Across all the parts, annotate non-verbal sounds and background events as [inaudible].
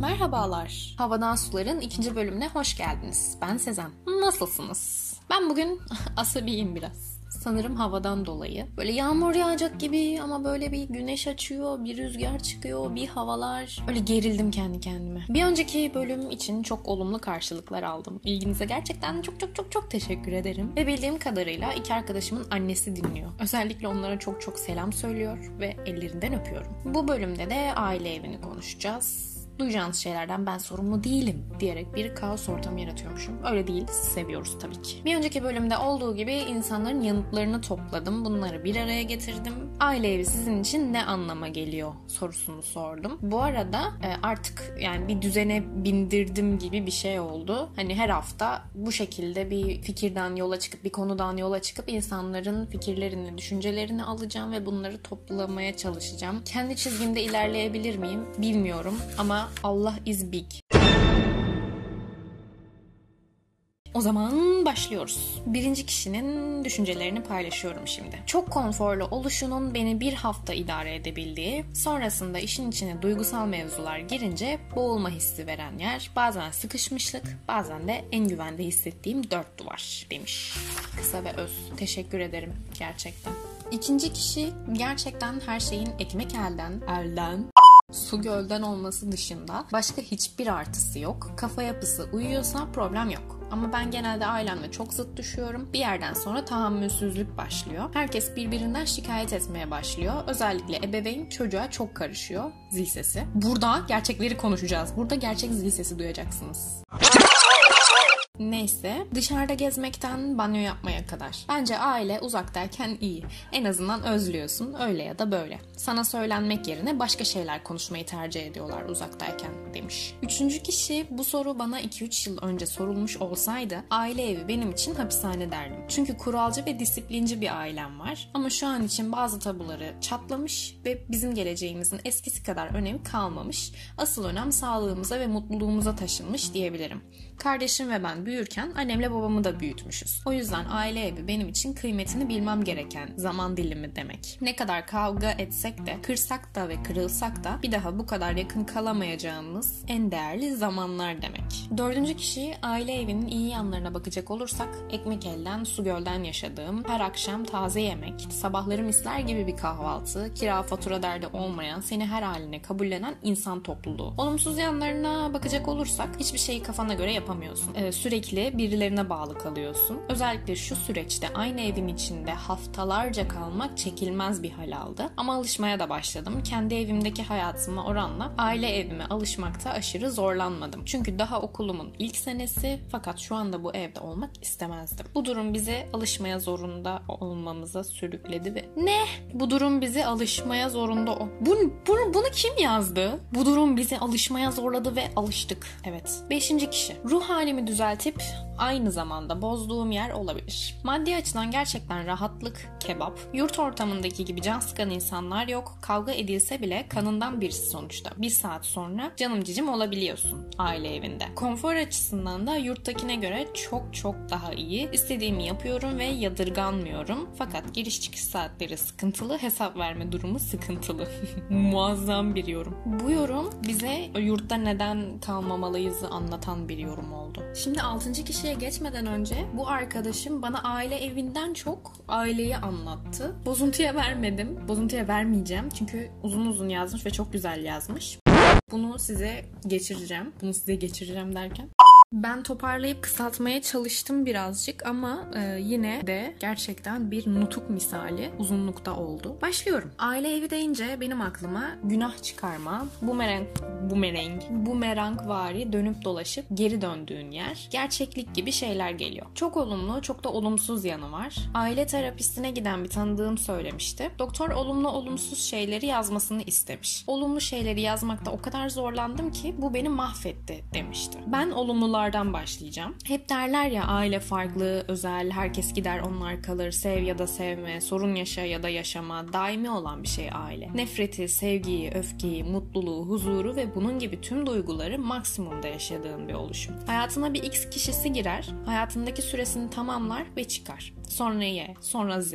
Merhabalar. Havadan Sular'ın ikinci bölümüne hoş geldiniz. Ben Sezen. Nasılsınız? Ben bugün [laughs] asabiyim biraz. Sanırım havadan dolayı. Böyle yağmur yağacak gibi ama böyle bir güneş açıyor, bir rüzgar çıkıyor, bir havalar. Öyle gerildim kendi kendime. Bir önceki bölüm için çok olumlu karşılıklar aldım. İlginize gerçekten çok çok çok çok teşekkür ederim. Ve bildiğim kadarıyla iki arkadaşımın annesi dinliyor. Özellikle onlara çok çok selam söylüyor ve ellerinden öpüyorum. Bu bölümde de aile evini konuşacağız duyacağınız şeylerden ben sorumlu değilim diyerek bir kaos ortamı yaratıyormuşum. Öyle değil, seviyoruz tabii ki. Bir önceki bölümde olduğu gibi insanların yanıtlarını topladım. Bunları bir araya getirdim. Aile evi sizin için ne anlama geliyor sorusunu sordum. Bu arada e, artık yani bir düzene bindirdim gibi bir şey oldu. Hani her hafta bu şekilde bir fikirden yola çıkıp bir konudan yola çıkıp insanların fikirlerini, düşüncelerini alacağım ve bunları toplamaya çalışacağım. Kendi çizgimde ilerleyebilir miyim bilmiyorum ama Allah is big. O zaman başlıyoruz. Birinci kişinin düşüncelerini paylaşıyorum şimdi. Çok konforlu oluşunun beni bir hafta idare edebildiği, sonrasında işin içine duygusal mevzular girince boğulma hissi veren yer, bazen sıkışmışlık, bazen de en güvende hissettiğim dört duvar demiş. Kısa ve öz. Teşekkür ederim gerçekten. İkinci kişi gerçekten her şeyin ekmek elden, elden su gölden olması dışında başka hiçbir artısı yok. Kafa yapısı uyuyorsa problem yok. Ama ben genelde ailemle çok zıt düşüyorum. Bir yerden sonra tahammülsüzlük başlıyor. Herkes birbirinden şikayet etmeye başlıyor. Özellikle ebeveyn çocuğa çok karışıyor. Zil sesi. Burada gerçekleri konuşacağız. Burada gerçek zil sesi duyacaksınız. Neyse dışarıda gezmekten banyo yapmaya kadar. Bence aile uzaktayken iyi. En azından özlüyorsun öyle ya da böyle. Sana söylenmek yerine başka şeyler konuşmayı tercih ediyorlar uzaktayken demiş. Üçüncü kişi bu soru bana 2-3 yıl önce sorulmuş olsaydı aile evi benim için hapishane derdim. Çünkü kuralcı ve disiplinci bir ailem var. Ama şu an için bazı tabuları çatlamış ve bizim geleceğimizin eskisi kadar önemi kalmamış. Asıl önem sağlığımıza ve mutluluğumuza taşınmış diyebilirim. Kardeşim ve ben büyürken annemle babamı da büyütmüşüz. O yüzden aile evi benim için kıymetini bilmem gereken zaman dilimi demek. Ne kadar kavga etsek de, kırsak da ve kırılsak da bir daha bu kadar yakın kalamayacağımız en değerli zamanlar demek. Dördüncü kişi aile evinin iyi yanlarına bakacak olursak ekmek elden, su gölden yaşadığım, her akşam taze yemek, sabahları misler gibi bir kahvaltı, kira fatura derdi olmayan, seni her haline kabullenen insan topluluğu. Olumsuz yanlarına bakacak olursak hiçbir şeyi kafana göre yapamıyorsun. Ee, sürekli birilerine bağlı kalıyorsun. Özellikle şu süreçte aynı evin içinde haftalarca kalmak çekilmez bir hal aldı. Ama alışmaya da başladım. Kendi evimdeki hayatıma oranla aile evime alışmakta aşırı zorlanmadım. Çünkü daha okulumun ilk senesi fakat şu anda bu evde olmak istemezdim. Bu durum bizi alışmaya zorunda olmamıza sürükledi ve ne? Bu durum bizi alışmaya zorunda o. Bu, bunu, bunu kim yazdı? Bu durum bizi alışmaya zorladı ve alıştık. Evet. Beşinci kişi. Ruh halimi düzeltip aynı zamanda bozduğum yer olabilir. Maddi açıdan gerçekten rahatlık, kebap, yurt ortamındaki gibi can sıkan insanlar yok. Kavga edilse bile kanından birisi sonuçta. Bir saat sonra canım cicim olabiliyorsun aile evinde. Konfor açısından da yurttakine göre çok çok daha iyi. İstediğimi yapıyorum ve yadırganmıyorum. Fakat giriş çıkış saatleri sıkıntılı, hesap verme durumu sıkıntılı. [laughs] Muazzam bir yorum. Bu yorum bize yurtta neden kalmamalıyızı anlatan bir yorum oldu. Şimdi 6. kişiye geçmeden önce bu arkadaşım bana aile evinden çok aileyi anlattı. Bozuntuya vermedim. Bozuntuya vermeyeceğim. Çünkü uzun uzun yazmış ve çok güzel yazmış. Bunu size geçireceğim. Bunu size geçireceğim derken ben toparlayıp kısaltmaya çalıştım birazcık ama e, yine de gerçekten bir nutuk misali uzunlukta oldu. Başlıyorum. Aile evi deyince benim aklıma günah çıkarma, bumerang, bumerang, bumerang vari dönüp dolaşıp geri döndüğün yer, gerçeklik gibi şeyler geliyor. Çok olumlu, çok da olumsuz yanı var. Aile terapistine giden bir tanıdığım söylemişti. Doktor olumlu olumsuz şeyleri yazmasını istemiş. Olumlu şeyleri yazmakta o kadar zorlandım ki bu beni mahvetti demişti. Ben olumlular duygulardan başlayacağım. Hep derler ya aile farklı, özel, herkes gider onlar kalır, sev ya da sevme, sorun yaşa ya da yaşama, daimi olan bir şey aile. Nefreti, sevgiyi, öfkeyi, mutluluğu, huzuru ve bunun gibi tüm duyguları maksimumda yaşadığın bir oluşum. Hayatına bir X kişisi girer, hayatındaki süresini tamamlar ve çıkar. Sonra Y, sonra Z.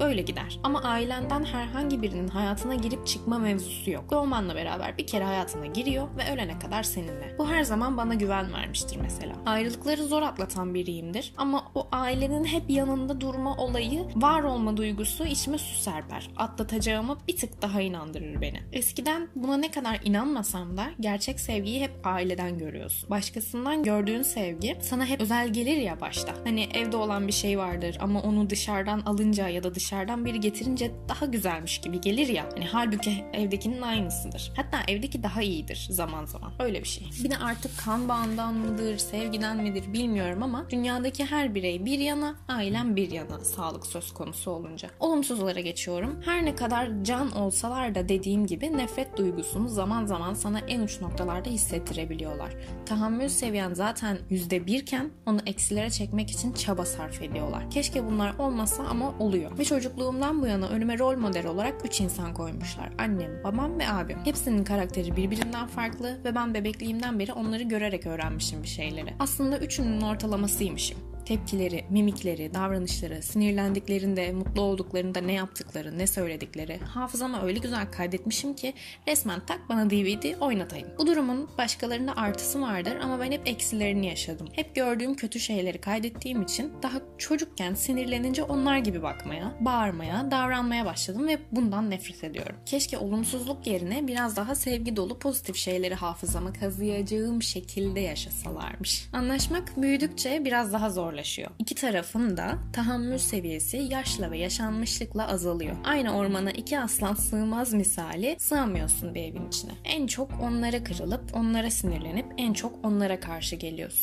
Böyle gider. Ama ailenden herhangi birinin hayatına girip çıkma mevzusu yok. Doğmanla beraber bir kere hayatına giriyor ve ölene kadar seninle. Bu her zaman bana güven vermiştir mesela. Ayrılıkları zor atlatan biriyimdir ama o ailenin hep yanında durma olayı, var olma duygusu içime su serper. Atlatacağıma bir tık daha inandırır beni. Eskiden buna ne kadar inanmasam da gerçek sevgiyi hep aileden görüyorsun. Başkasından gördüğün sevgi sana hep özel gelir ya başta. Hani evde olan bir şey vardır ama onu dışarıdan alınca ya da dışarıdan biri getirince daha güzelmiş gibi gelir ya. Hani halbuki evdekinin aynısıdır. Hatta evdeki daha iyidir zaman zaman. Öyle bir şey. Bir de artık kan bağından mıdır, sevgiden midir bilmiyorum ama dünyadaki her birey bir yana, ailem bir yana sağlık söz konusu olunca. Olumsuzlara geçiyorum. Her ne kadar can olsalar da dediğim gibi nefret duygusunu zaman zaman sana en uç noktalarda hissettirebiliyorlar. Tahammül seviyen zaten yüzde birken onu eksilere çekmek için çaba sarf ediyorlar. Keşke bunlar olmasa ama oluyor. Ve çocukluğumdan bu yana önüme rol model olarak 3 insan koymuşlar. Annem, babam ve abim. Hepsinin karakteri birbirinden farklı ve ben bebekliğimden beri onları görerek öğrenmişim bir şeyleri. Aslında üçünün ortalamasıymışım tepkileri, mimikleri, davranışları, sinirlendiklerinde, mutlu olduklarında ne yaptıkları, ne söyledikleri hafızama öyle güzel kaydetmişim ki resmen tak bana DVD oynatayım. Bu durumun başkalarında artısı vardır ama ben hep eksilerini yaşadım. Hep gördüğüm kötü şeyleri kaydettiğim için daha çocukken sinirlenince onlar gibi bakmaya, bağırmaya, davranmaya başladım ve bundan nefret ediyorum. Keşke olumsuzluk yerine biraz daha sevgi dolu pozitif şeyleri hafızama kazıyacağım şekilde yaşasalarmış. Anlaşmak büyüdükçe biraz daha zor zorlaşıyor. İki tarafın da tahammül seviyesi yaşla ve yaşanmışlıkla azalıyor. Aynı ormana iki aslan sığmaz misali sığamıyorsun bir evin içine. En çok onlara kırılıp, onlara sinirlenip en çok onlara karşı geliyorsun.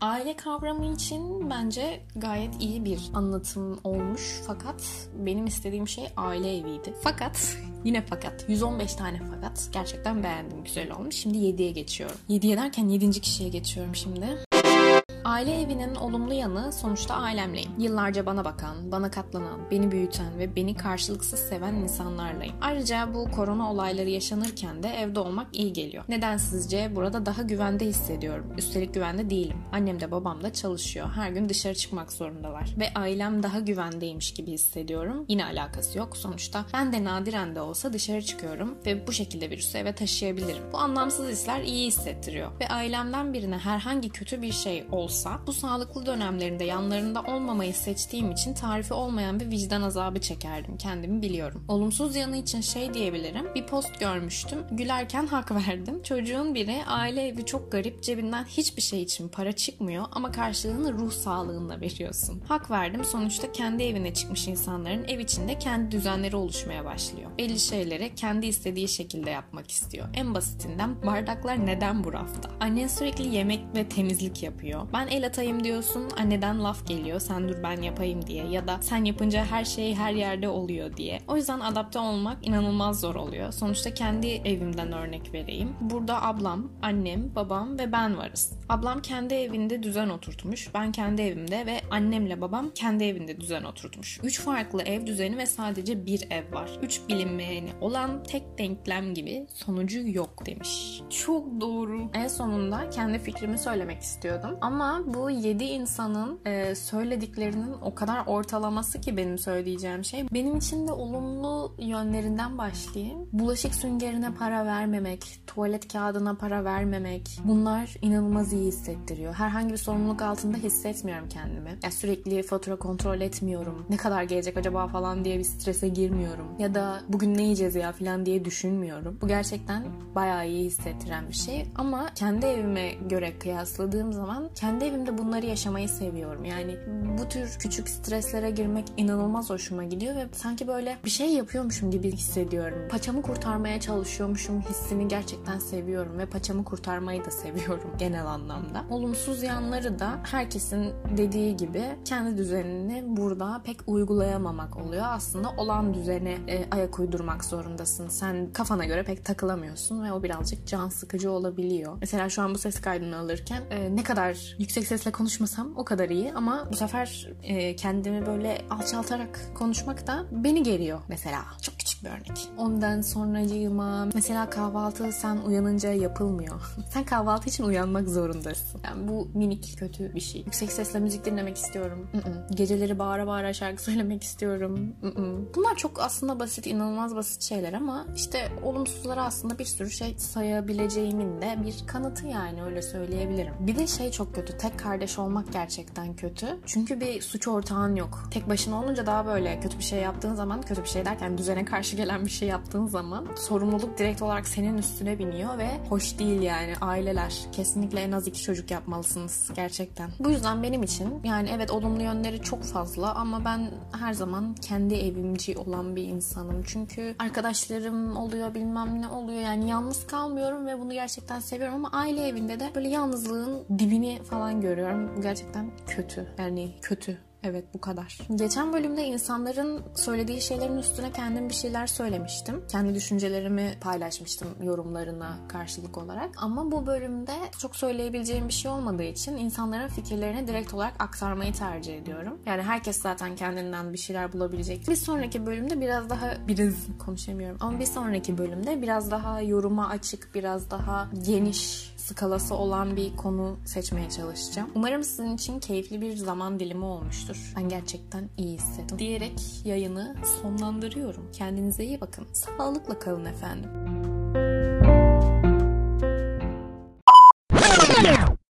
Aile kavramı için bence gayet iyi bir anlatım olmuş fakat benim istediğim şey aile eviydi. Fakat yine fakat 115 tane fakat gerçekten beğendim güzel olmuş. Şimdi 7'ye geçiyorum. 7'ye derken 7. kişiye geçiyorum şimdi. Aile evinin olumlu yanı sonuçta ailemleyim. Yıllarca bana bakan, bana katlanan, beni büyüten ve beni karşılıksız seven insanlarlayım. Ayrıca bu korona olayları yaşanırken de evde olmak iyi geliyor. Nedensizce burada daha güvende hissediyorum. Üstelik güvende değilim. Annem de babam da çalışıyor. Her gün dışarı çıkmak zorundalar. Ve ailem daha güvendeymiş gibi hissediyorum. Yine alakası yok. Sonuçta ben de nadiren de olsa dışarı çıkıyorum ve bu şekilde virüsü eve taşıyabilirim. Bu anlamsız hisler iyi hissettiriyor. Ve ailemden birine herhangi kötü bir şey olsa olsa bu sağlıklı dönemlerinde yanlarında olmamayı seçtiğim için tarifi olmayan bir vicdan azabı çekerdim. Kendimi biliyorum. Olumsuz yanı için şey diyebilirim. Bir post görmüştüm. Gülerken hak verdim. Çocuğun biri aile evi çok garip. Cebinden hiçbir şey için para çıkmıyor ama karşılığını ruh sağlığınla veriyorsun. Hak verdim. Sonuçta kendi evine çıkmış insanların ev içinde kendi düzenleri oluşmaya başlıyor. Belli şeyleri kendi istediği şekilde yapmak istiyor. En basitinden bardaklar neden bu rafta? Annen sürekli yemek ve temizlik yapıyor. Ben el atayım diyorsun anneden laf geliyor sen dur ben yapayım diye ya da sen yapınca her şey her yerde oluyor diye. O yüzden adapte olmak inanılmaz zor oluyor. Sonuçta kendi evimden örnek vereyim. Burada ablam, annem, babam ve ben varız. Ablam kendi evinde düzen oturtmuş. Ben kendi evimde ve annemle babam kendi evinde düzen oturtmuş. Üç farklı ev düzeni ve sadece bir ev var. Üç bilinmeyeni olan tek denklem gibi sonucu yok demiş. Çok doğru. En sonunda kendi fikrimi söylemek istiyordum. Ama bu 7 insanın e, söylediklerinin o kadar ortalaması ki benim söyleyeceğim şey. Benim için de olumlu yönlerinden başlayayım. Bulaşık süngerine para vermemek, tuvalet kağıdına para vermemek. Bunlar inanılmaz iyi hissettiriyor. Herhangi bir sorumluluk altında hissetmiyorum kendimi. Ya sürekli fatura kontrol etmiyorum. Ne kadar gelecek acaba falan diye bir strese girmiyorum. Ya da bugün ne yiyeceğiz ya falan diye düşünmüyorum. Bu gerçekten bayağı iyi hissettiren bir şey. Ama kendi evime göre kıyasladığım zaman kendi evimde bunları yaşamayı seviyorum. Yani bu tür küçük streslere girmek inanılmaz hoşuma gidiyor ve sanki böyle bir şey yapıyormuşum gibi hissediyorum. Paçamı kurtarmaya çalışıyormuşum hissini gerçekten seviyorum ve paçamı kurtarmayı da seviyorum [laughs] genel anlamda. Olumsuz yanları da herkesin dediği gibi kendi düzenini burada pek uygulayamamak oluyor. Aslında olan düzene e, ayak uydurmak zorundasın. Sen kafana göre pek takılamıyorsun ve o birazcık can sıkıcı olabiliyor. Mesela şu an bu ses kaydını alırken e, ne kadar yüksek sesle konuşmasam o kadar iyi ama bu sefer e, kendimi böyle alçaltarak konuşmak da beni geriyor mesela. Çok küçük bir örnek. Ondan sonracığıma mesela kahvaltı sen uyanınca yapılmıyor. [laughs] sen kahvaltı için uyanmak zorundasın. Yani bu minik kötü bir şey. Yüksek sesle müzik dinlemek istiyorum. Geceleri bağıra bağıra şarkı [laughs] söylemek istiyorum. Bunlar çok aslında basit, inanılmaz basit şeyler ama işte olumsuzlara aslında bir sürü şey sayabileceğimin de bir kanıtı yani öyle söyleyebilirim. Bir de şey çok kötü. Tek kardeş olmak gerçekten kötü. Çünkü bir suç ortağın yok. Tek başına olunca daha böyle kötü bir şey yaptığın zaman, kötü bir şey derken düzene karşı gelen bir şey yaptığın zaman sorumluluk direkt olarak senin üstüne biniyor ve hoş değil yani aileler. Kesinlikle en az iki çocuk yapmalısınız gerçekten. Bu yüzden benim için yani evet olumlu yönleri çok fazla ama ben her zaman kendi evimci olan bir insanım. Çünkü arkadaşlarım oluyor bilmem ne oluyor yani yalnız kalmıyorum ve bunu gerçekten seviyorum ama aile evinde de böyle yalnızlığın dibini falan görüyorum. Gerçekten kötü yani kötü Evet bu kadar. Geçen bölümde insanların söylediği şeylerin üstüne kendim bir şeyler söylemiştim. Kendi düşüncelerimi paylaşmıştım yorumlarına karşılık olarak. Ama bu bölümde çok söyleyebileceğim bir şey olmadığı için insanların fikirlerini direkt olarak aktarmayı tercih ediyorum. Yani herkes zaten kendinden bir şeyler bulabilecek. Bir sonraki bölümde biraz daha biraz konuşamıyorum ama bir sonraki bölümde biraz daha yoruma açık, biraz daha geniş skalası olan bir konu seçmeye çalışacağım. Umarım sizin için keyifli bir zaman dilimi olmuştur. Ben gerçekten iyi hissettim. Diyerek yayını sonlandırıyorum. Kendinize iyi bakın. Sağlıkla kalın efendim.